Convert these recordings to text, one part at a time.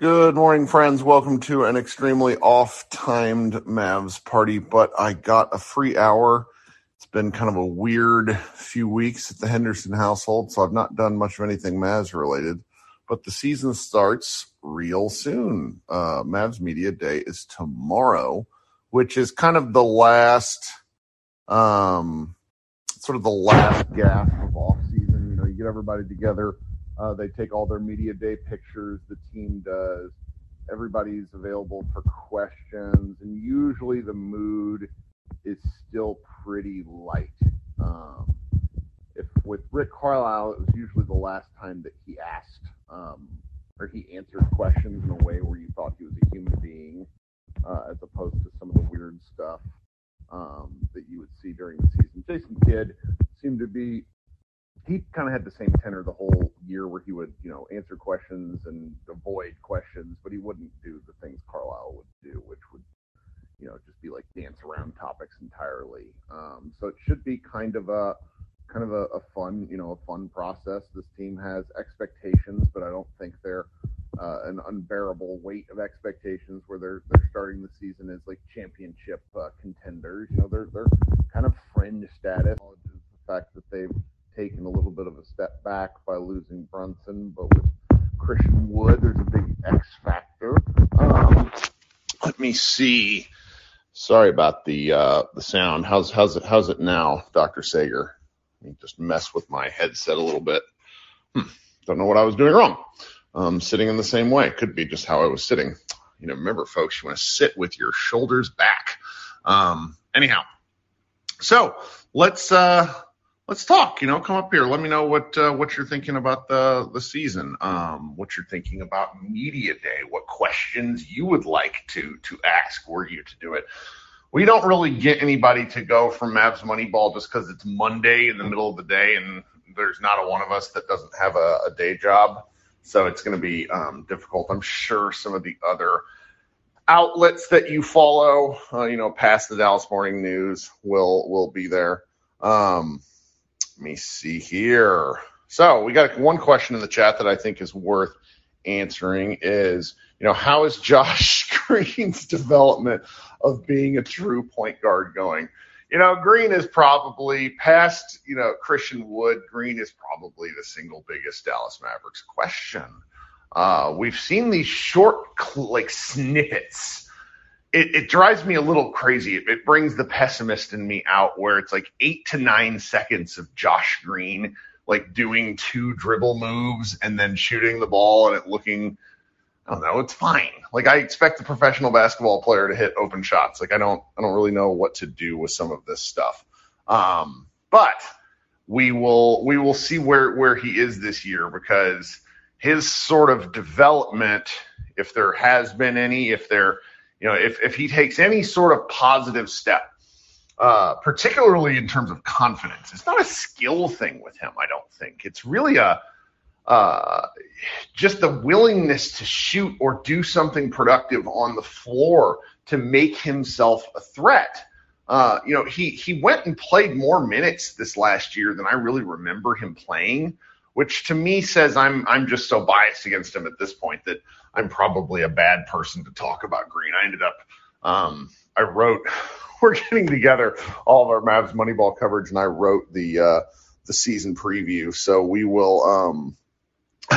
Good morning, friends. Welcome to an extremely off-timed Mavs party, but I got a free hour. It's been kind of a weird few weeks at the Henderson household, so I've not done much of anything Mavs related. But the season starts real soon. Uh, Mavs Media Day is tomorrow, which is kind of the last, um, sort of the last gasp of off season. You know, you get everybody together uh, they take all their media day pictures. The team does. Everybody's available for questions, and usually the mood is still pretty light. Um, if with Rick Carlisle, it was usually the last time that he asked um, or he answered questions in a way where you thought he was a human being, uh, as opposed to some of the weird stuff um, that you would see during the season. Jason Kidd seemed to be he kind of had the same tenor the whole year where he would, you know, answer questions and avoid questions, but he wouldn't do the things Carlisle would do, which would, you know, just be like dance around topics entirely. Um, so it should be kind of a kind of a, a, fun, you know, a fun process. This team has expectations, but I don't think they're uh, an unbearable weight of expectations where they're they're starting the season as like championship uh, contenders. You know, they're they're kind of fringe status. The fact that they've taken a little bit of a step back by losing Brunson, but with Christian Wood, there's a big X factor. Um, let me see. Sorry about the uh, the sound. How's how's it how's it now, Doctor Sager? Let me just mess with my headset a little bit. Hmm. Don't know what I was doing wrong. Um, sitting in the same way could be just how I was sitting. You know, remember, folks, you want to sit with your shoulders back. Um, anyhow, so let's uh, let's talk. You know, come up here. Let me know what uh, what you're thinking about the the season. Um, what you're thinking about media day. What questions you would like to to ask were you to do it. We don't really get anybody to go from Mavs Moneyball just because it's Monday in the middle of the day and there's not a one of us that doesn't have a, a day job. So it's going to be um, difficult. I'm sure some of the other outlets that you follow, uh, you know, past the Dallas Morning News will will be there. Um, me see here. So we got one question in the chat that I think is worth answering is, you know, how is Josh Green's development of being a true point guard going? You know, Green is probably past, you know, Christian Wood. Green is probably the single biggest Dallas Mavericks question. Uh, we've seen these short, like snippets it, it, drives me a little crazy. It, it, brings the pessimist in me out where it's like eight to nine seconds of Josh Green like doing two dribble moves and then shooting the ball and it looking I don't know, it's fine. Like I expect a professional basketball player to hit open shots. Like I don't I don't really know what to do with some of this stuff. Um, but we will we will see where where he is this year because his sort of development, if there has been any, if there you know, if, if he takes any sort of positive step, uh, particularly in terms of confidence, it's not a skill thing with him, I don't think. It's really a uh, just the willingness to shoot or do something productive on the floor to make himself a threat. Uh, you know, he he went and played more minutes this last year than I really remember him playing, which to me says I'm I'm just so biased against him at this point that I'm probably a bad person to talk about Green. I ended up, um, I wrote, we're getting together all of our Mavs Moneyball coverage, and I wrote the uh, the season preview. So we will, um,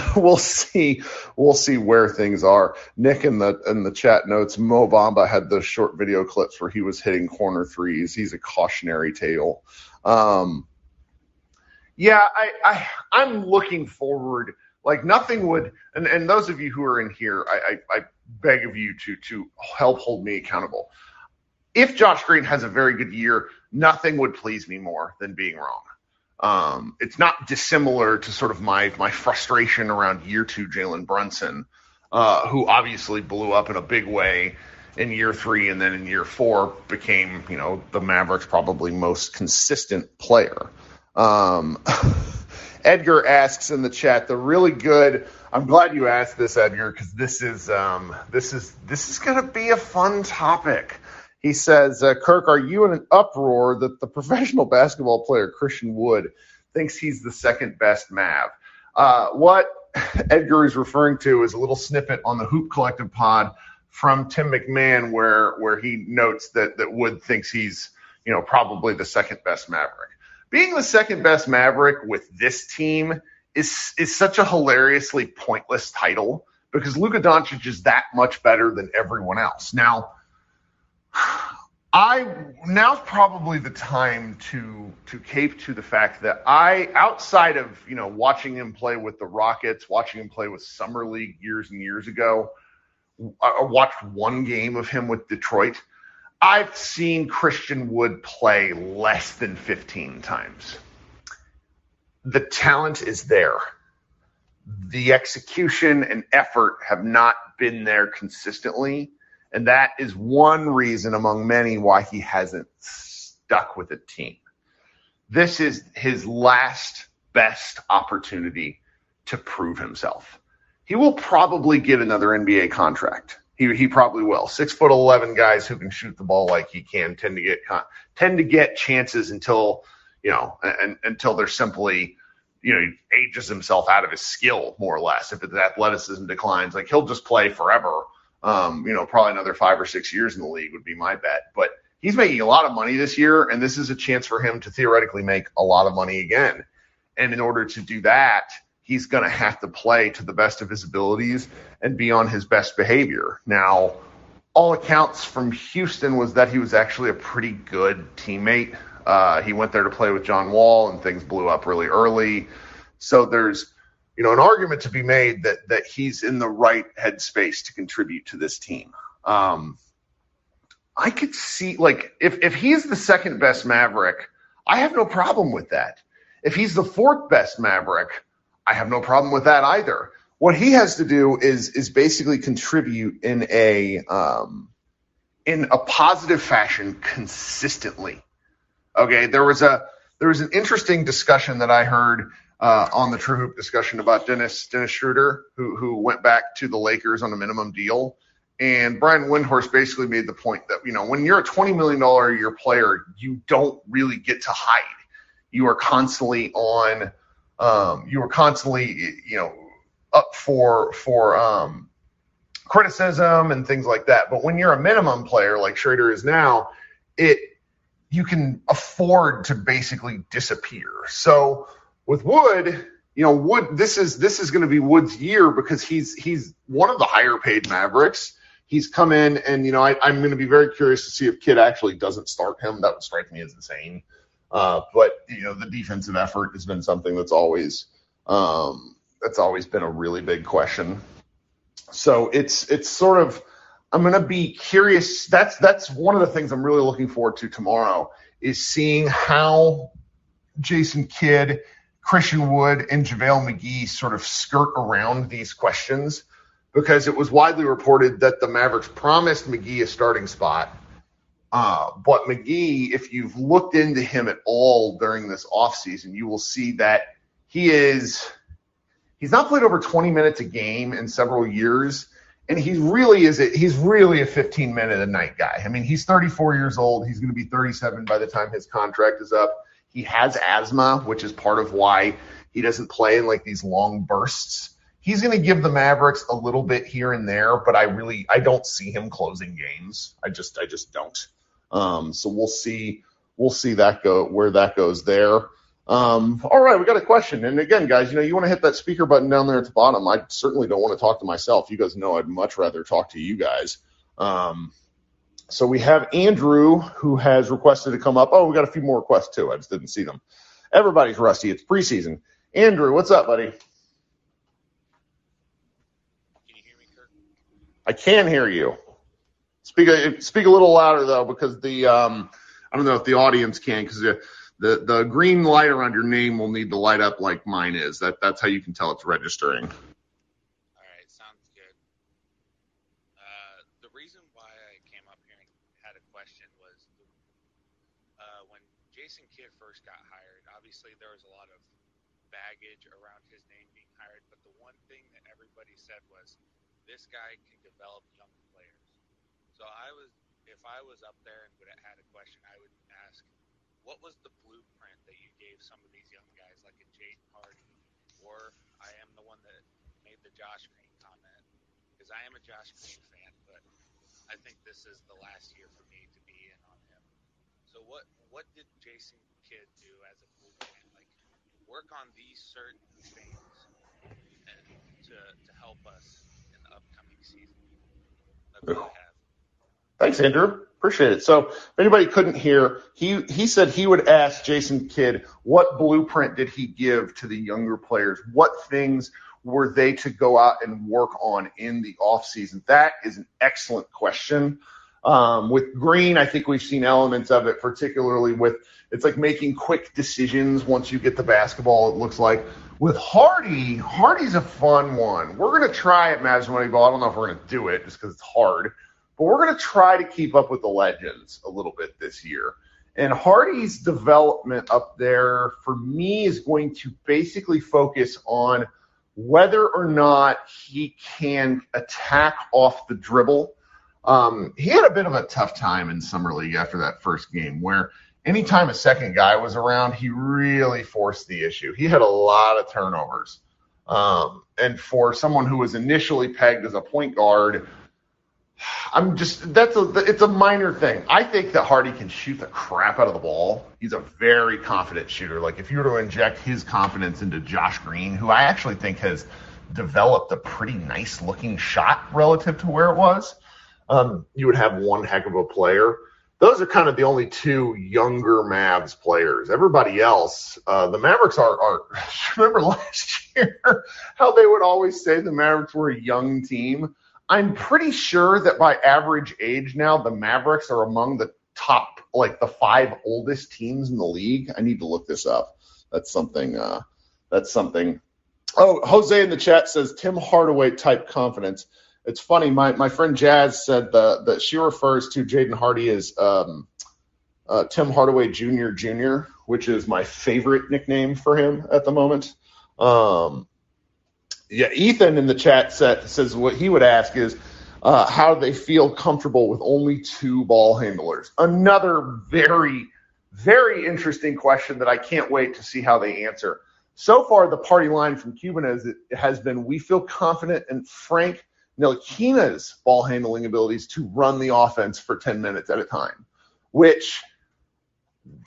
we'll see, we'll see where things are. Nick in the in the chat notes, Mo Bamba had those short video clips where he was hitting corner threes. He's a cautionary tale. Um, yeah, I, I I'm looking forward like nothing would, and, and those of you who are in here, I, I, I beg of you to to help hold me accountable. If Josh Green has a very good year, nothing would please me more than being wrong. Um, it's not dissimilar to sort of my my frustration around year two Jalen Brunson, uh, who obviously blew up in a big way in year three, and then in year four became you know the Mavericks' probably most consistent player. Um, Edgar asks in the chat, the really good. I'm glad you asked this, Edgar, because this is um, this is this is going to be a fun topic. He says, uh, Kirk, are you in an uproar that the professional basketball player Christian Wood thinks he's the second best Mav? Uh, what Edgar is referring to is a little snippet on the Hoop Collective pod from Tim McMahon, where where he notes that that Wood thinks he's you know probably the second best Maverick. Being the second best Maverick with this team is is such a hilariously pointless title because Luka Doncic is that much better than everyone else. Now, I now's probably the time to to cape to the fact that I outside of you know watching him play with the Rockets, watching him play with Summer League years and years ago, I watched one game of him with Detroit. I've seen Christian Wood play less than 15 times. The talent is there. The execution and effort have not been there consistently and that is one reason among many why he hasn't stuck with a team. This is his last best opportunity to prove himself. He will probably get another NBA contract. He, he probably will. Six foot eleven guys who can shoot the ball like he can tend to get tend to get chances until you know and, until they're simply you know he ages himself out of his skill more or less. If his athleticism declines, like he'll just play forever um, you know, probably another five or six years in the league would be my bet. But he's making a lot of money this year, and this is a chance for him to theoretically make a lot of money again. And in order to do that, he's going to have to play to the best of his abilities and be on his best behavior. Now, all accounts from Houston was that he was actually a pretty good teammate. Uh, he went there to play with John Wall, and things blew up really early. So there's you know, an argument to be made that that he's in the right headspace to contribute to this team. Um, I could see like if if he's the second best Maverick, I have no problem with that. If he's the fourth best Maverick, I have no problem with that either. What he has to do is is basically contribute in a um, in a positive fashion consistently. Okay, there was a there was an interesting discussion that I heard uh, on the True Hoop discussion about Dennis Dennis Schroeder, who who went back to the Lakers on a minimum deal. And Brian Windhorst basically made the point that you know when you're a twenty million dollar a year player, you don't really get to hide. You are constantly on. Um, you were constantly you know up for for um, criticism and things like that. But when you're a minimum player like Schroeder is now, it you can afford to basically disappear. So with Wood, you know, Wood, this is this is going to be Wood's year because he's he's one of the higher paid Mavericks. He's come in, and you know, I, am going to be very curious to see if Kidd actually doesn't start him. That would strike me as insane. Uh, but you know, the defensive effort has been something that's always um, that's always been a really big question. So it's it's sort of I'm to be curious. That's that's one of the things I'm really looking forward to tomorrow is seeing how Jason Kidd Christian Wood and JaVale McGee sort of skirt around these questions because it was widely reported that the Mavericks promised McGee a starting spot. Uh, but McGee, if you've looked into him at all during this offseason, you will see that he is he's not played over 20 minutes a game in several years. And he really is a, he's really a 15 minute a night guy. I mean, he's 34 years old. He's going to be 37 by the time his contract is up. He has asthma, which is part of why he doesn't play in like these long bursts. He's going to give the Mavericks a little bit here and there, but I really I don't see him closing games. I just I just don't. Um, so we'll see we'll see that go where that goes there. Um, all right, we got a question. And again, guys, you know, you want to hit that speaker button down there at the bottom. I certainly don't want to talk to myself. You guys know I'd much rather talk to you guys. Um, so we have Andrew who has requested to come up. Oh, we got a few more requests too. I just didn't see them. Everybody's rusty. It's preseason. Andrew, what's up, buddy? Can you hear me, Kirk? I can hear you. Speak a, speak a little louder though, because the um, I don't know if the audience can, because the, the green light around your name will need to light up like mine is. That that's how you can tell it's registering. the reason why i came up here and had a question was when jason kidd first got hired obviously there was a lot of baggage around his name being hired, but the one thing that everybody said was this guy can develop young players. So I was, if I was up there and would have had a question, I would ask, what was the blueprint that you gave some of these young guys, like a Jaden Hardy, or I am the one that made the Josh Green comment because I am a Josh Green fan, but I think this is the last year for me to be in on him. So what what did Jason Kidd do as a blueprint? Like work on these certain things and to to help us in the upcoming season. That's what I have. Thanks, Andrew. Appreciate it. So if anybody couldn't hear, he he said he would ask Jason Kidd what blueprint did he give to the younger players? What things were they to go out and work on in the offseason? That is an excellent question. Um, with Green, I think we've seen elements of it, particularly with it's like making quick decisions once you get the basketball, it looks like. With Hardy, Hardy's a fun one. We're going to try it, Mavs Moneyball. I don't know if we're going to do it just because it's hard. But we're going to try to keep up with the legends a little bit this year. And Hardy's development up there for me is going to basically focus on whether or not he can attack off the dribble. Um, he had a bit of a tough time in summer league after that first game, where anytime a second guy was around, he really forced the issue. He had a lot of turnovers, um, and for someone who was initially pegged as a point guard I'm just that's a it's a minor thing. I think that Hardy can shoot the crap out of the ball. He's a very confident shooter. Like if you were to inject his confidence into Josh Green, who I actually think has developed a pretty nice looking shot relative to where it was, um, you would have one heck of a player. Those are kind of the only two younger Mavs players. Everybody else, uh, the Mavericks are, are. Remember last year how they would always say the Mavericks were a young team I'm pretty sure that by average age now, the Mavericks are among the top, like the five oldest teams in the league. I need to look this up. That's something. Uh, that's something. Oh, Jose in the chat says Tim Hardaway type confidence. It's funny. My my friend Jazz said the, that she refers to Jaden Hardy as um, uh, Tim Hardaway Jr. Jr., which is my favorite nickname for him at the moment. Um, yeah, Ethan in the chat set says what he would ask is uh, how they feel comfortable with only two ball handlers. Another very, very interesting question that I can't wait to see how they answer. So far, the party line from Cuban has, has been we feel confident in Frank Ntilikina's ball handling abilities to run the offense for 10 minutes at a time, which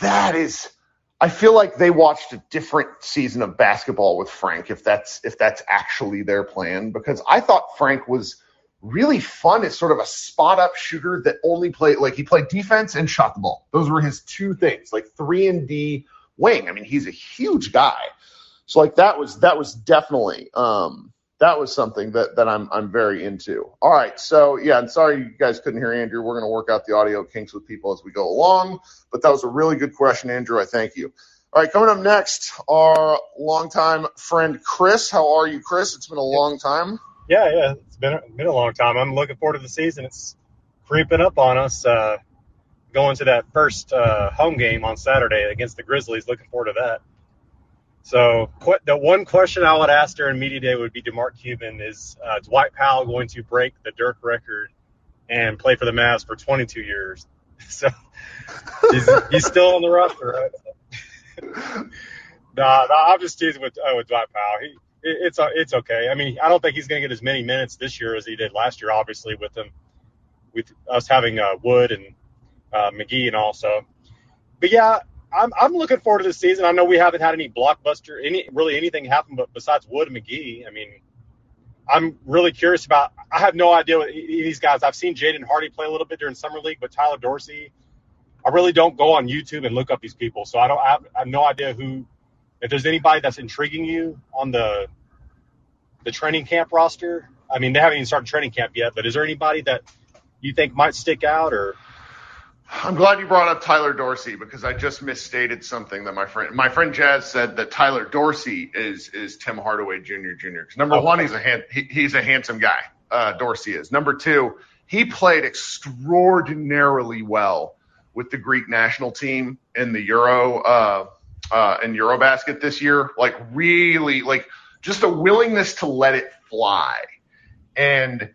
that is I feel like they watched a different season of basketball with Frank, if that's if that's actually their plan, because I thought Frank was really fun as sort of a spot up shooter that only played like he played defense and shot the ball. Those were his two things, like three and D wing. I mean, he's a huge guy. So like that was that was definitely um that was something that that I'm I'm very into. All right, so yeah, I'm sorry you guys couldn't hear Andrew. We're going to work out the audio kinks with people as we go along, but that was a really good question, Andrew. I thank you. All right, coming up next, our longtime friend Chris. How are you, Chris? It's been a long time. Yeah, yeah, it's been been a long time. I'm looking forward to the season. It's creeping up on us. Uh, going to that first uh, home game on Saturday against the Grizzlies. Looking forward to that. So the one question I would ask during media day would be to Mark Cuban is uh, Dwight Powell going to break the Dirk record and play for the Mavs for 22 years? So he's, he's still on the roster, right? nah, nah, I'm just teasing with uh, with Dwight Powell. He, it, it's uh, it's okay. I mean, I don't think he's going to get as many minutes this year as he did last year. Obviously, with him, with us having uh, Wood and uh, McGee and also. But yeah, I'm, I'm looking forward to this season. I know we haven't had any blockbuster, any really anything happen, but besides Wood and McGee, I mean, I'm really curious about. I have no idea what these guys. I've seen Jaden Hardy play a little bit during summer league, but Tyler Dorsey, I really don't go on YouTube and look up these people, so I don't. I have, I have no idea who. If there's anybody that's intriguing you on the the training camp roster, I mean, they haven't even started training camp yet, but is there anybody that you think might stick out or? I'm glad you brought up Tyler Dorsey because I just misstated something that my friend my friend Jazz said that Tyler Dorsey is is Tim Hardaway Jr. Jr. Number one, he's a hand, he, he's a handsome guy. Uh, Dorsey is. Number two, he played extraordinarily well with the Greek national team in the Euro uh, uh, in EuroBasket this year. Like really, like just a willingness to let it fly and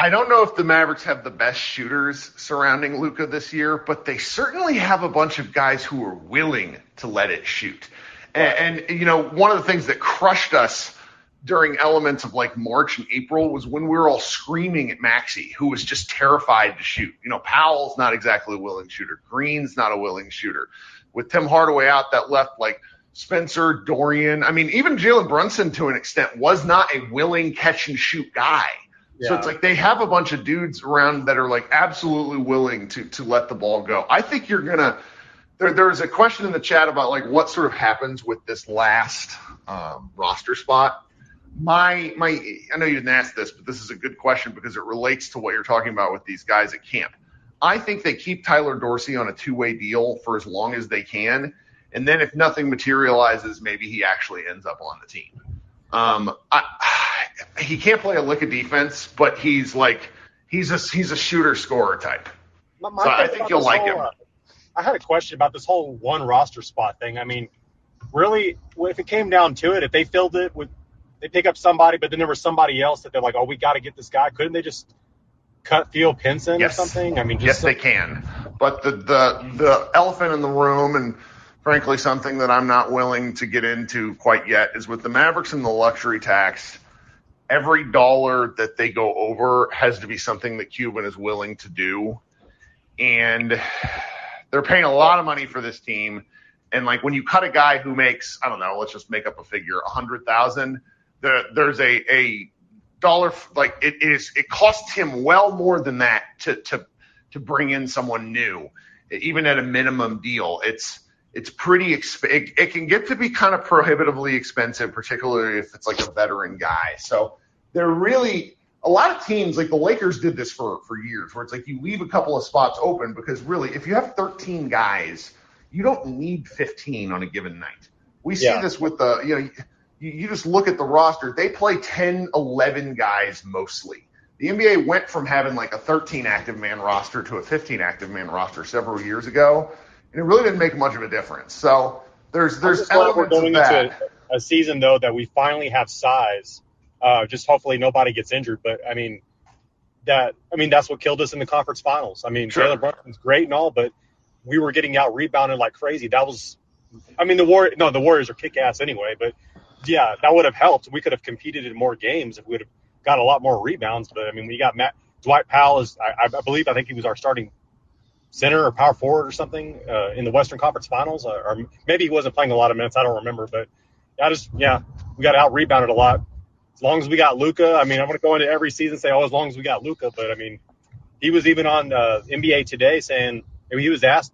I don't know if the Mavericks have the best shooters surrounding Luka this year, but they certainly have a bunch of guys who are willing to let it shoot. And, and, you know, one of the things that crushed us during elements of like March and April was when we were all screaming at Maxi, who was just terrified to shoot. You know, Powell's not exactly a willing shooter. Green's not a willing shooter. With Tim Hardaway out, that left like Spencer, Dorian. I mean, even Jalen Brunson to an extent was not a willing catch and shoot guy. Yeah. So it's like they have a bunch of dudes around that are like absolutely willing to to let the ball go. I think you're gonna. There, there's a question in the chat about like what sort of happens with this last um, roster spot my my I know you didn't ask this, but this is a good question because it relates to what you're talking about with these guys at camp. I think they keep Tyler Dorsey on a two-way deal for as long as they can, and then if nothing materializes, maybe he actually ends up on the team. Um, I, he can't play a lick of defense, but he's like he's a he's a shooter scorer type. My, my so I think you'll like whole, him. Uh, I had a question about this whole one roster spot thing. I mean, really, if it came down to it, if they filled it with they pick up somebody, but then there was somebody else that they're like, oh, we got to get this guy. Couldn't they just cut Theo Pinson yes. or something? I mean, yes, they can. But the the the elephant in the room, and frankly, something that I'm not willing to get into quite yet, is with the Mavericks and the luxury tax. Every dollar that they go over has to be something that Cuban is willing to do, and they're paying a lot of money for this team. And like when you cut a guy who makes, I don't know, let's just make up a figure, a hundred thousand the, there's a, a dollar like it is it costs him well more than that to to to bring in someone new even at a minimum deal it's it's pretty exp- it, it can get to be kind of prohibitively expensive particularly if it's like a veteran guy so they're really a lot of teams like the Lakers did this for for years where it's like you leave a couple of spots open because really if you have 13 guys you don't need 15 on a given night we see yeah. this with the you know you, you just look at the roster, they play 10, 11 guys mostly. The NBA went from having like a 13 active man roster to a 15 active man roster several years ago, and it really didn't make much of a difference. So there's there's elements we're going. Into a season though that we finally have size. Uh, just hopefully nobody gets injured, but I mean that I mean that's what killed us in the conference finals. I mean sure. Jalen Brunson's great and all, but we were getting out rebounded like crazy. That was, I mean the war no the Warriors are kick ass anyway, but yeah, that would have helped. We could have competed in more games if we would have got a lot more rebounds. But I mean, we got Matt Dwight Powell is I, I believe I think he was our starting center or power forward or something uh, in the Western Conference Finals, uh, or maybe he wasn't playing a lot of minutes. I don't remember, but I just yeah, we got out rebounded a lot. As long as we got Luka, I mean, I'm going to go into every season and say, oh, as long as we got Luka, but I mean, he was even on uh, NBA Today saying he was asked,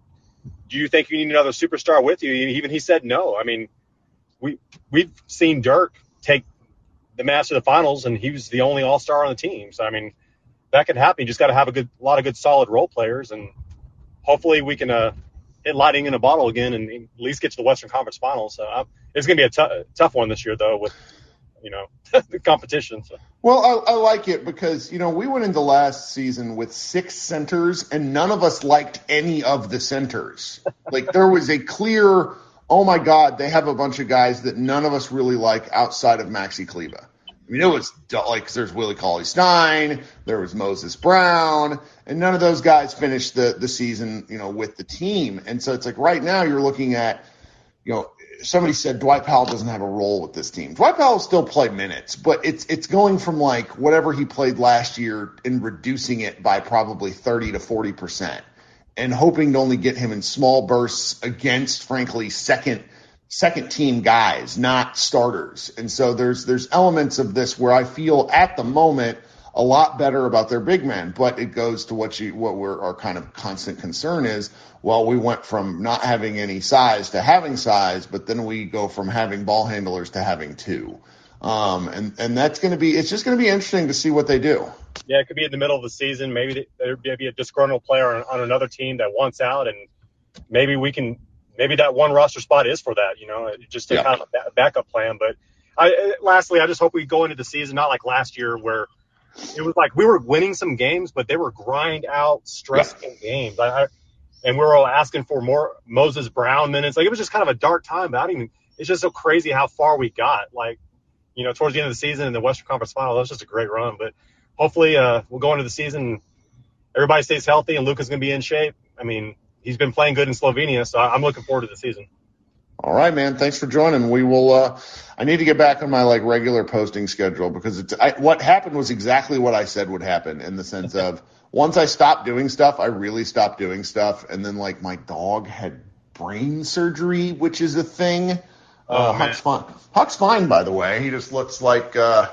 "Do you think you need another superstar with you?" Even he said no. I mean, we we've seen Dirk take the Mavs to the finals, and he was the only All Star on the team. So I mean, that can happen. You just got to have a good, a lot of good, solid role players, and hopefully we can uh, hit lightning in a bottle again, and at least get to the Western Conference Finals. So uh, it's going to be a t- tough one this year, though, with you know the competition. So. Well, I, I like it because you know we went into last season with six centers, and none of us liked any of the centers. like there was a clear oh my God, they have a bunch of guys that none of us really like outside of Maxi Kleber. I mean, it was like there's Willie Cauley Stein, there was Moses Brown, and none of those guys finished the the season, you know, with the team. And so it's like right now you're looking at, you know, somebody said Dwight Powell doesn't have a role with this team. Dwight Powell still play minutes, but it's it's going from like whatever he played last year and reducing it by probably 30 to 40 percent and hoping to only get him in small bursts against, frankly, second second team guys, not starters. And so there's there's elements of this where I feel at the moment a lot better about their big men, but it goes to what you what we're our kind of constant concern is. Well, we went from not having any size to having size, but then we go from having ball handlers to having two. Um, and and that's going to be it's just going to be interesting to see what they do. Yeah, it could be in the middle of the season. Maybe there'd be a disgruntled player on, on another team that wants out, and maybe we can maybe that one roster spot is for that. You know, It just a yeah. kind of a backup plan. But I, lastly, I just hope we go into the season not like last year where it was like we were winning some games, but they were grind out, stressful yeah. games. I, I, and we were all asking for more Moses Brown minutes. Like it was just kind of a dark time. But I didn't even. It's just so crazy how far we got. Like you know, towards the end of the season in the Western Conference Final, that was just a great run. But hopefully, uh, we'll go into the season. Everybody stays healthy, and Luka's going to be in shape. I mean, he's been playing good in Slovenia, so I'm looking forward to the season. All right, man. Thanks for joining. We will. Uh, I need to get back on my like regular posting schedule because it's I, what happened was exactly what I said would happen in the sense of once I stopped doing stuff, I really stopped doing stuff, and then like my dog had brain surgery, which is a thing. Oh, uh. Huck's fine. Huck's fine, by the way. He just looks like uh,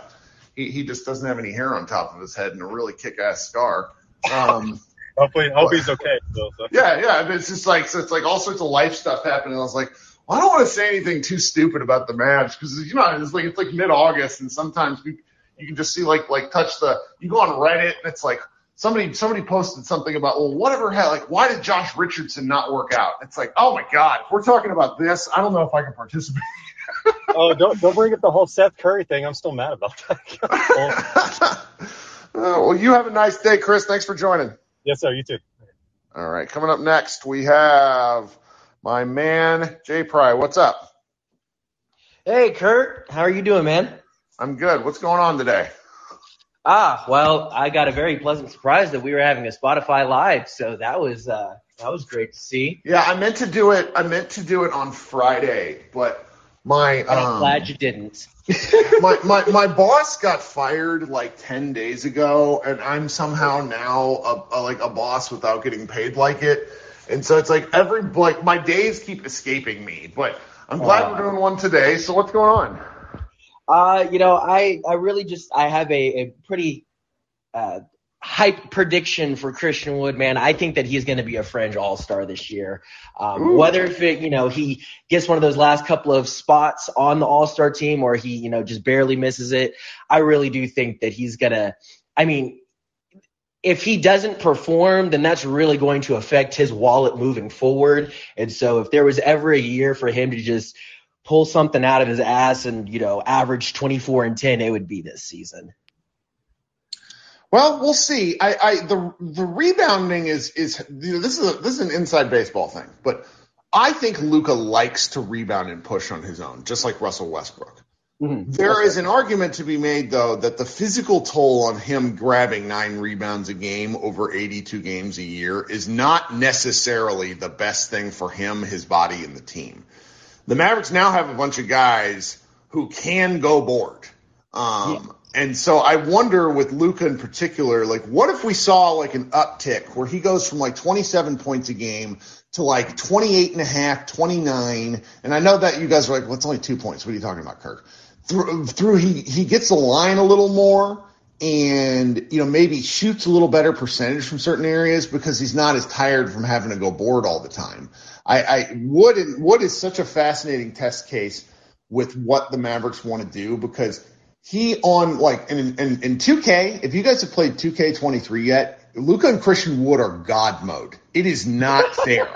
he he just doesn't have any hair on top of his head and a really kick-ass scar. Um, Hopefully, hope he's okay. Still, so. yeah, yeah. It's just like so. It's like all sorts of life stuff happening. I was like, well, I don't want to say anything too stupid about the match because you know it's like it's like mid-August and sometimes you you can just see like like touch the you go on Reddit and it's like somebody somebody posted something about well whatever had like why did Josh Richardson not work out? It's like oh my god, if we're talking about this, I don't know if I can participate. Oh, don't don't bring up the whole Seth Curry thing. I'm still mad about that. Uh, well, you have a nice day, Chris. Thanks for joining. Yes, sir. You too. All right, coming up next we have my man Jay Pry. What's up? Hey, Kirk. How are you doing, man? I'm good. What's going on today? Ah, well, I got a very pleasant surprise that we were having a Spotify live, so that was uh, that was great to see. Yeah, I meant to do it. I meant to do it on Friday, but my I'm um, glad you didn't. my, my my boss got fired like ten days ago, and I'm somehow now a, a, like a boss without getting paid like it. And so it's like every like my days keep escaping me. But I'm glad Aw. we're doing one today. So what's going on? Uh, you know, I I really just I have a, a pretty uh, hype prediction for Christian Wood, man. I think that he's going to be a fringe All Star this year. Um, whether if it, you know he gets one of those last couple of spots on the All Star team or he you know just barely misses it, I really do think that he's gonna. I mean. If he doesn't perform, then that's really going to affect his wallet moving forward. And so, if there was ever a year for him to just pull something out of his ass and you know average 24 and 10 it would be this season Well, we'll see. I, I the the rebounding is is you know, this is a, this is an inside baseball thing, but I think Luka likes to rebound and push on his own, just like Russell Westbrook. There is an argument to be made, though, that the physical toll on him grabbing nine rebounds a game over 82 games a year is not necessarily the best thing for him, his body, and the team. The Mavericks now have a bunch of guys who can go board. Um, And so I wonder with Luka in particular, like, what if we saw like an uptick where he goes from like 27 points a game to like 28 and a half, 29. And I know that you guys are like, well, it's only two points. What are you talking about, Kirk? Through, through he, he gets the line a little more and, you know, maybe shoots a little better percentage from certain areas because he's not as tired from having to go board all the time. I, I Wood, Wood is such a fascinating test case with what the Mavericks want to do because he on like in, in, in 2K, if you guys have played 2K23 yet, Luka and Christian Wood are God mode. It is not fair.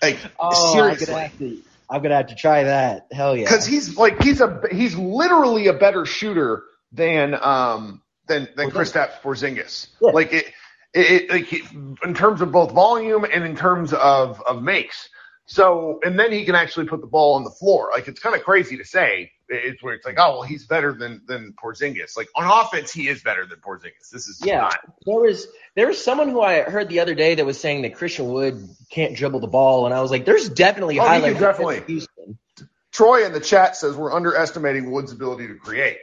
like oh seriously. I'm, gonna have to, I'm gonna have to try that hell yeah because he's like he's a he's literally a better shooter than um than than Kristaps Porzingis. Yeah. Like it, it, it like he- in terms of both volume and in terms of of makes. So and then he can actually put the ball on the floor. Like it's kind of crazy to say. It's where it's like, oh well, he's better than than Porzingis. Like on offense, he is better than Porzingis. This is yeah not. there was there was someone who i heard the other day that was saying that christian wood can't dribble the ball and i was like there's definitely Oh, he can highlights definitely. Houston. Troy in the chat says we're underestimating Wood's ability to create.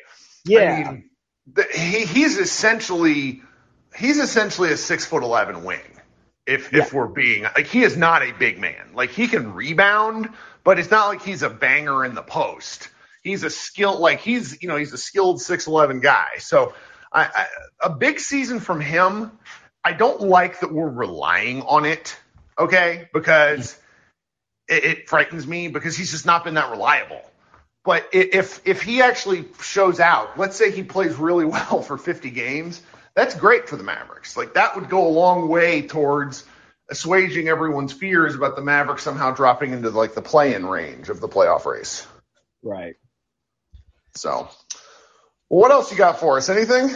yeah I mean, the, he, he's essentially he's essentially a six foot eleven wing. If if we're being like he is not a big man. Like he can rebound, but it's not like he's a banger in the post. He's a skill like he's you know he's a skilled six eleven guy. So I, I, a big season from him. I don't like that we're relying on it. Okay, because it, it frightens me because he's just not been that reliable. But if if he actually shows out, let's say he plays really well for 50 games, that's great for the Mavericks. Like that would go a long way towards assuaging everyone's fears about the Mavericks somehow dropping into like the play-in range of the playoff race. right So, what else you got for us? Anything?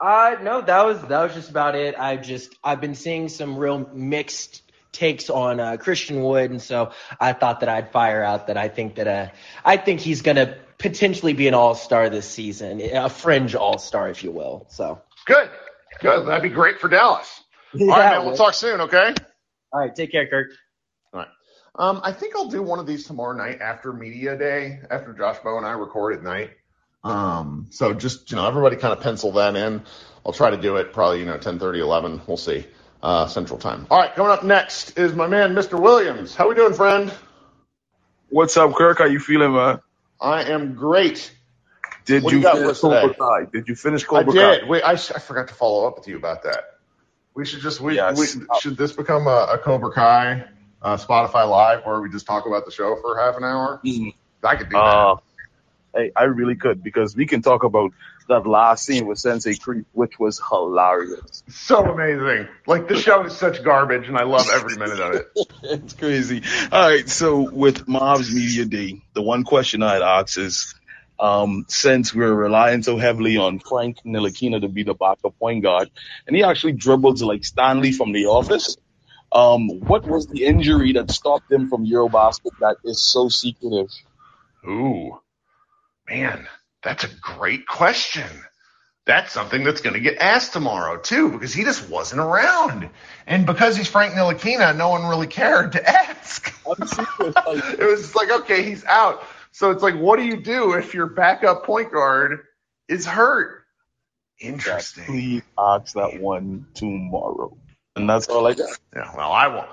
Uh no, that was that was just about it. I've just I've been seeing some real mixed takes on uh, Christian Wood, and so I thought that I'd fire out that I think that uh I think he's gonna potentially be an All Star this season, a fringe All Star, if you will. So Good. Good. That'd be great for Dallas. All right, Yeah, man. We'll well- talk soon. Okay. All right, take care, Kirk. Um, I think I'll do one of these tomorrow night after media day, after Josh Bowe and I record at night. Um, so just you know, everybody kind of pencil that in. I'll try to do it probably you know 10:30, 11. We'll see. Uh, Central Time. All right, coming up next is my man, Mr. Williams. How we doing, friend? What's up, Kirk? How you feeling, man? I am great. Did What you finish? Cobra Kai? Did you finish Cobra Kai? I did. Wait, I, I forgot to follow up with you about that. We should just we, Yes. we should this become a, a Cobra Kai uh, Spotify Live where we just talk about the show for half an hour? Mhm. I could do that. Uh, hey, I really could because we can talk about that last scene with Sensei Creep, which was hilarious. So amazing. Like the show is such garbage, and I love every minute of it. it's crazy. All right, so with Mavs Media Day, the one question I'd ask is, um, since we're relying so heavily on Frank Ntilikina to be the backup point guard, and he actually dribbles like Stanley from The Office, um, what was the injury that stopped him from Eurobasket that is so secretive? Ooh, man, that's a great question. That's something that's going to get asked tomorrow too, because he just wasn't around, and because he's Frank Ntilikina, no one really cared to ask. I'm serious, like, it was like, okay, he's out. So it's like, what do you do if your backup point guard is hurt? Interesting. please ask that one tomorrow. And that's all I got. Yeah, well, I won't.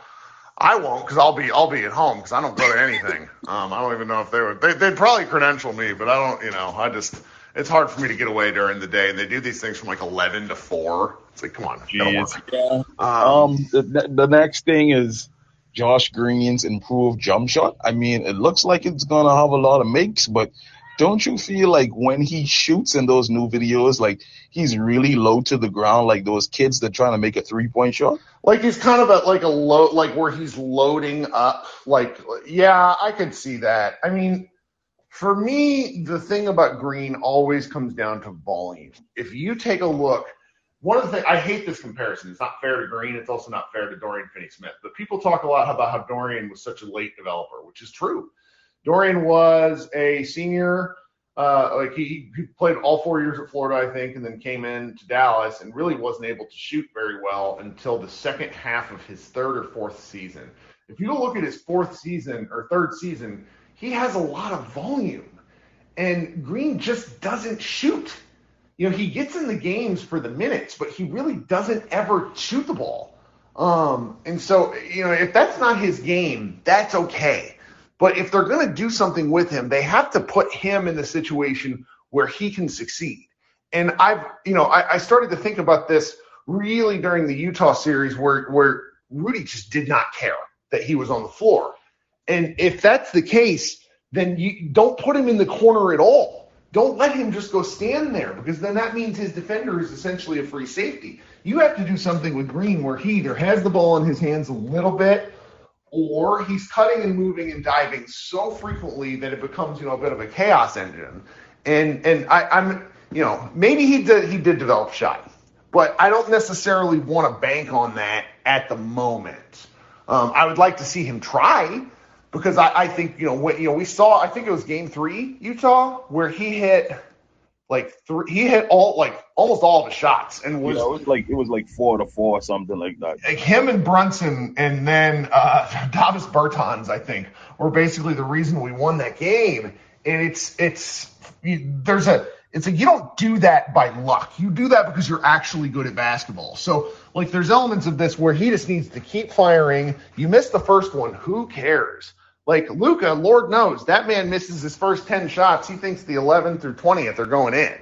I won't because I'll be I'll be at home because I don't go to anything. Um, I don't even know if they would. They, they'd probably credential me, but I don't. You know, I just it's hard for me to get away during the day, and they do these things from like eleven to four. It's like, come on, gotta work. Yeah. Um, Um, the, the next thing is Josh Green's improved jump shot. I mean, it looks like it's gonna have a lot of makes, but don't you feel like when he shoots in those new videos, like he's really low to the ground, like those kids that're trying to make a three point shot? like he's kind of at like a low, like where he's loading up. Like, yeah, I could see that. I mean, for me, the thing about Green always comes down to volume. If you take a look, one of the things I hate this comparison. It's not fair to Green. It's also not fair to Dorian Finney-Smith. But people talk a lot about how Dorian was such a late developer, which is true. Dorian was a senior. Uh, like he, he played all four years at Florida, I think, and then came in to Dallas and really wasn't able to shoot very well until the second half of his third or fourth season. If you look at his fourth season or third season, he has a lot of volume, and Green just doesn't shoot. You know, he gets in the games for the minutes, but he really doesn't ever shoot the ball. Um, and so, you know, if that's not his game, that's okay. But if they're going to do something with him, they have to put him in the situation where he can succeed. And I've, you know, I, I started to think about this really during the Utah series where where Rudy just did not care that he was on the floor. And if that's the case, then you don't put him in the corner at all. Don't let him just go stand there because then that means his defender is essentially a free safety. You have to do something with Green where he either has the ball in his hands a little bit or he's cutting and moving and diving so frequently that it becomes, you know, a bit of a chaos engine. And and I, I'm, you know, maybe he did he did develop shot, but I don't necessarily want to bank on that at the moment. Um, I would like to see him try because I, I think you know what you know we saw. I think it was Game Three Utah where he hit like three. He hit all like almost all the shots and was know, it was like it was like four to four or something like that. like him and Brunson and then uh, Davis Bertans, I think, were basically the reason we won that game. And it's it's you, there's a it's a you don't do that by luck. You do that because you're actually good at basketball. So like there's elements of this where he just needs to keep firing. You miss the first one, who cares? Like Luka, Lord knows that man misses his first ten shots. He thinks the 11th through 20th are going in.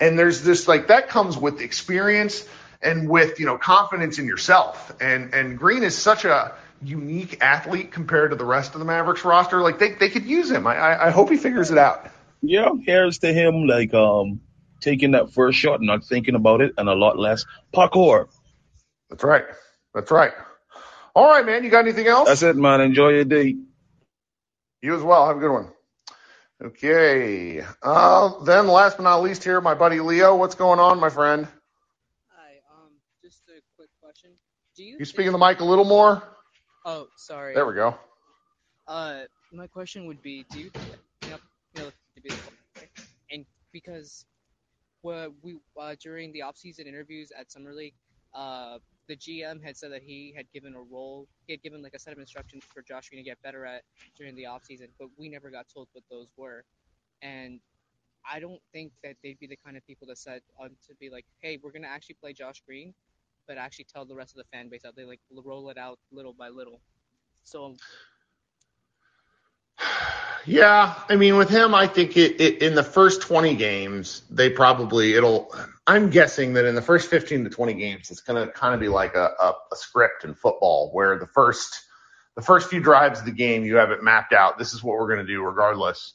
And there's this like that comes with experience and with you know confidence in yourself. And and Green is such a unique athlete compared to the rest of the Mavericks roster. Like they they could use him. I I, I hope he figures it out. Yeah, here's to him like um taking that first shot, not thinking about it, and a lot less parkour. That's right. That's right. All right, man. You got anything else? That's it, man. Enjoy your day. You as well. Have a good one. Okay. Uh, then last but not least here, my buddy Leo. What's going on, my friend? Hi, um, just a quick question. Do you You think- speaking the mic a little more? Oh, sorry. There we go. Uh, my question would be, do you think you know, you know, to be and because well, we uh, during the off-season interviews at Summer League, uh, the GM had said that he had given a role, he had given like a set of instructions for Josh Green to get better at during the offseason, but we never got told what those were. And I don't think that they'd be the kind of people that said um, to be like, hey, we're going to actually play Josh Green, but actually tell the rest of the fan base out. They like roll it out little by little. So Yeah, I mean, with him, I think it, it in the first 20 games, they probably it'll. I'm guessing that in the first 15 to 20 games, it's going to kind of be like a, a, a script in football, where the first the first few drives of the game, you have it mapped out. This is what we're going to do, regardless.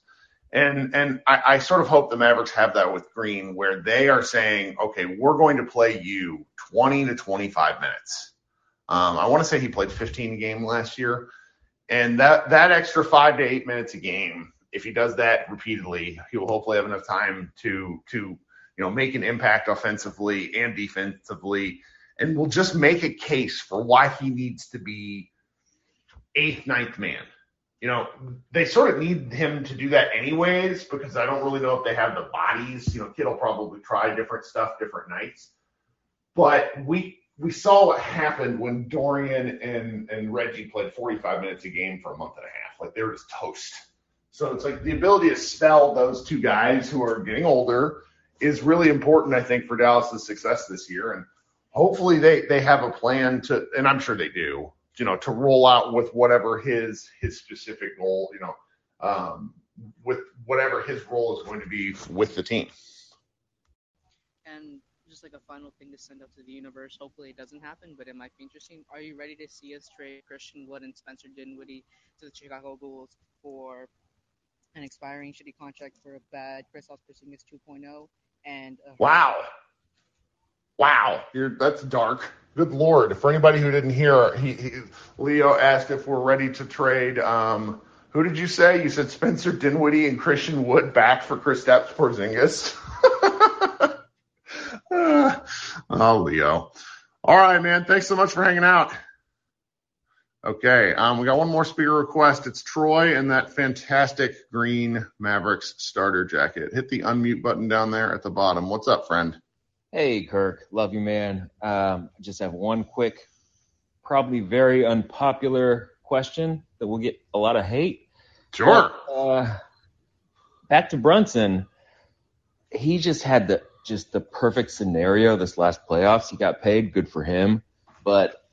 And and I, I sort of hope the Mavericks have that with Green, where they are saying, okay, we're going to play you 20 to 25 minutes. Um, I want to say he played 15 game last year. And that that extra five to eight minutes a game, if he does that repeatedly, he will hopefully have enough time to to you know make an impact offensively and defensively, and will just make a case for why he needs to be eighth, ninth man. You know, they sort of need him to do that anyways, because I don't really know if they have the bodies. You know, will probably try different stuff different nights. But we we saw what happened when Dorian and, and Reggie played 45 minutes a game for a month and a half. Like they were just toast. So it's like the ability to spell those two guys who are getting older is really important, I think, for Dallas's success this year. And hopefully they, they have a plan to, and I'm sure they do, you know, to roll out with whatever his his specific goal, you know, um, with whatever his role is going to be with the team. And just like a final thing to send out to the universe. Hopefully it doesn't happen, but it might be interesting. Are you ready to see us trade Christian Wood and Spencer Dinwiddie to the Chicago Bulls for an expiring shitty contract for a bad Kristaps Porzingis 2.0 and wow, wow, You're, that's dark. Good lord! For anybody who didn't hear, he, he, Leo asked if we're ready to trade. Um, who did you say? You said Spencer Dinwiddie and Christian Wood back for Chris Kristaps Porzingis. oh, Leo. All right, man. Thanks so much for hanging out. Okay, um, we got one more speaker request. It's Troy and that fantastic green Mavericks starter jacket. Hit the unmute button down there at the bottom. What's up, friend? Hey, Kirk. Love you, man. Um, I just have one quick, probably very unpopular question that will get a lot of hate. Sure. But, uh, back to Brunson. He just had the just the perfect scenario this last playoffs. He got paid, good for him. But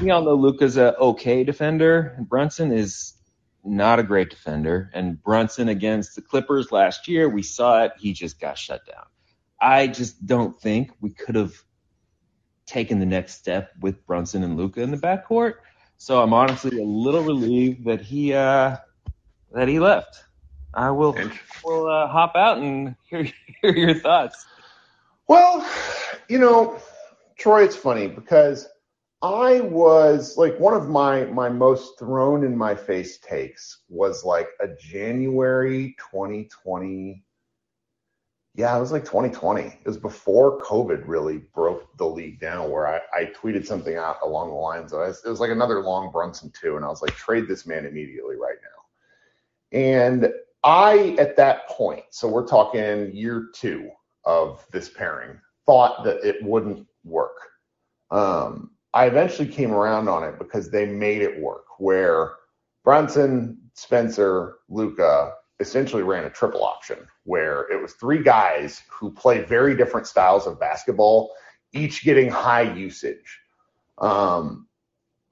we all know Luka's a okay defender. Brunson is not a great defender. And Brunson against the Clippers last year, we saw it. He just got shut down. I just don't think we could have taken the next step with Brunson and Luka in the backcourt. So I'm honestly a little relieved that he uh, that he left. I will will uh, hop out and hear, hear your thoughts. Well, you know, Troy, it's funny because I was like one of my my most thrown in my face takes was like a January 2020. Yeah, it was like 2020. It was before COVID really broke the league down, where I, I tweeted something out along the lines of it was like another long Brunson too, and I was like, trade this man immediately right now. And I at that point, so we're talking year two of this pairing thought that it wouldn't work. Um, I eventually came around on it because they made it work where Brunson, Spencer, Luka essentially ran a triple option where it was three guys who play very different styles of basketball, each getting high usage. Um,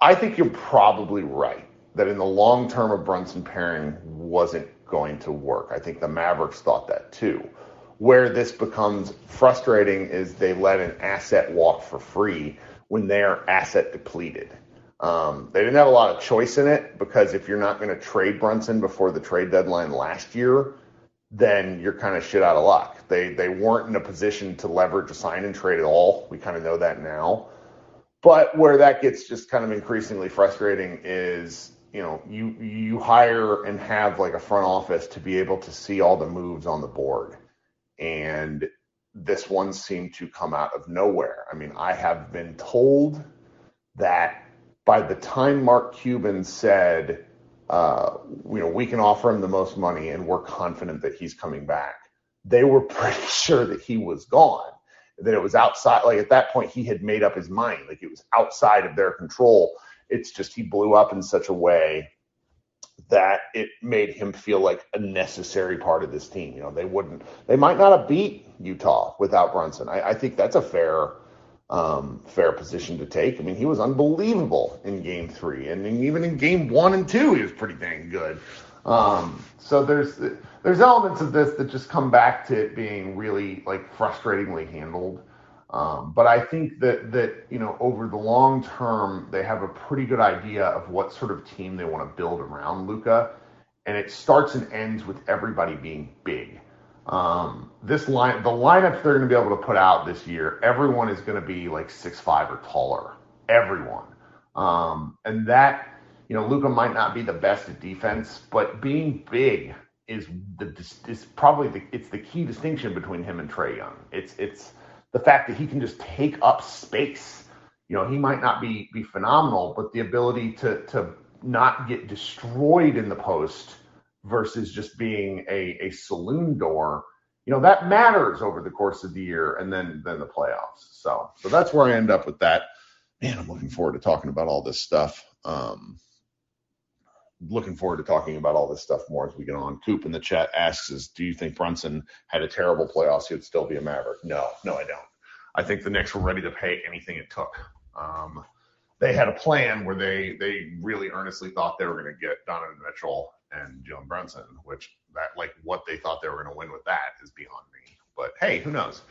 I think you're probably right that in the long term, a Brunson pairing wasn't going to work. I think the Mavericks thought that too. Where this becomes frustrating is they let an asset walk for free when they're asset depleted. Um, they didn't have a lot of choice in it because if you're not going to trade Brunson before the trade deadline last year, then you're kind of shit out of luck. They they weren't in a position to leverage a sign and trade at all. We kind of know that now. But where that gets just kind of increasingly frustrating is, you know, you you hire and have like a front office to be able to see all the moves on the board and this one seemed to come out of nowhere. I mean, I have been told that by the time Mark Cuban said, uh, you know, we can offer him the most money and we're confident that he's coming back, they were pretty sure that he was gone. that it was outside. Like at that point, he had made up his mind. Like it was outside of their control. It's just he blew up in such a way that it made him feel like a necessary part of this team. You know, they wouldn't, they might not have beat Utah without Brunson. I, I think that's a fair, um, fair position to take. I mean, he was unbelievable in game three, and even in game one and two, he was pretty dang good. Um, so there's there's elements of this that just come back to it being really like frustratingly handled. Um, but I think that that you know over the long term they have a pretty good idea of what sort of team they want to build around Luka, and it starts and ends with everybody being big. Um, this line, the lineups they're going to be able to put out this year, everyone is going to be like six five or taller. Everyone, um, and that you know Luka might not be the best at defense, but being big is the is probably the it's the key distinction between him and Trae Young. It's it's the fact that he can just take up space. You know, he might not be be phenomenal, but the ability to to not get destroyed in the post versus just being a, a saloon door, you know, that matters over the course of the year and then then the playoffs. So so that's where I end up with that. Man, I'm looking forward to talking about all this stuff. Um, looking forward to talking about all this stuff more as we get on. Coop in the chat asks us, do you think Brunson had a terrible playoffs? He'd still be a Maverick. No, no, I don't. I think the Knicks were ready to pay anything it took. Um, they had a plan where they they really earnestly thought they were going to get Donovan Mitchell and Jalen Brunson, which that like what they thought they were going to win with that is beyond me. But hey, who knows?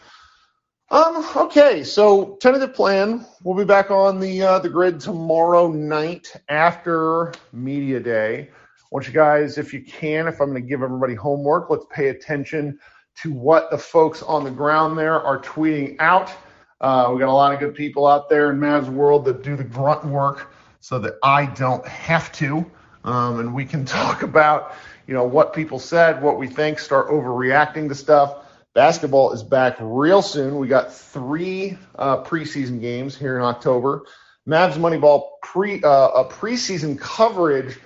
Um, okay, so tentative plan. We'll be back on the uh, the grid tomorrow night after media day. I want you guys, if you can, if I'm going to give everybody homework, let's pay attention to what the folks on the ground there are tweeting out. Uh, we got a lot of good people out there in Mavs world that do the grunt work so that I don't have to, um, and we can talk about you know what people said, what we think, start overreacting to stuff. Basketball is back real soon. We got three uh, preseason games here in October. Mavs Moneyball pre uh, a preseason coverage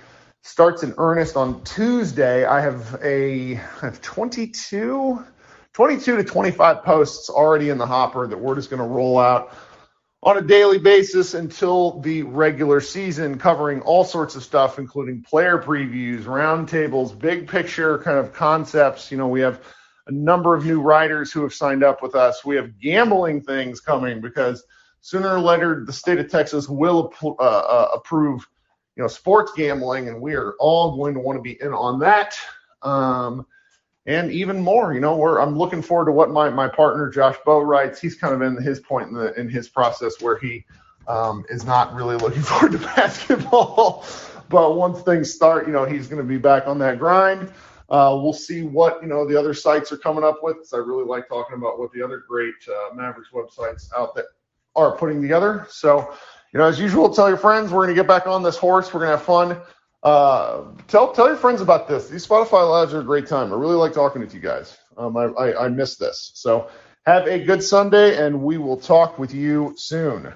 starts in earnest on Tuesday. I have a I have 22, 22 to 25 posts already in the hopper that we're just going to roll out on a daily basis until the regular season, covering all sorts of stuff, including player previews, roundtables, big picture kind of concepts. You know, we have a number of new writers who have signed up with us. We have gambling things coming because sooner or later the state of Texas will uh, uh, approve, you know, sports gambling, and we are all going to want to be in on that. Um, and even more, you know, I'm looking forward to what my, my partner Josh Bowe writes. He's kind of in his point in the in his process where he um, is not really looking forward to basketball, but once things start, you know, he's going to be back on that grind. Uh, we'll see what you know the other sites are coming up with. I really like talking about what the other great uh, Mavericks websites out there are putting together. So, you know, as usual, tell your friends we're going to get back on this horse. We're going to have fun. Uh, tell tell your friends about this. These Spotify lives are a great time. I really like talking to you guys. Um, I, I, I miss this. So have a good Sunday, and we will talk with you soon.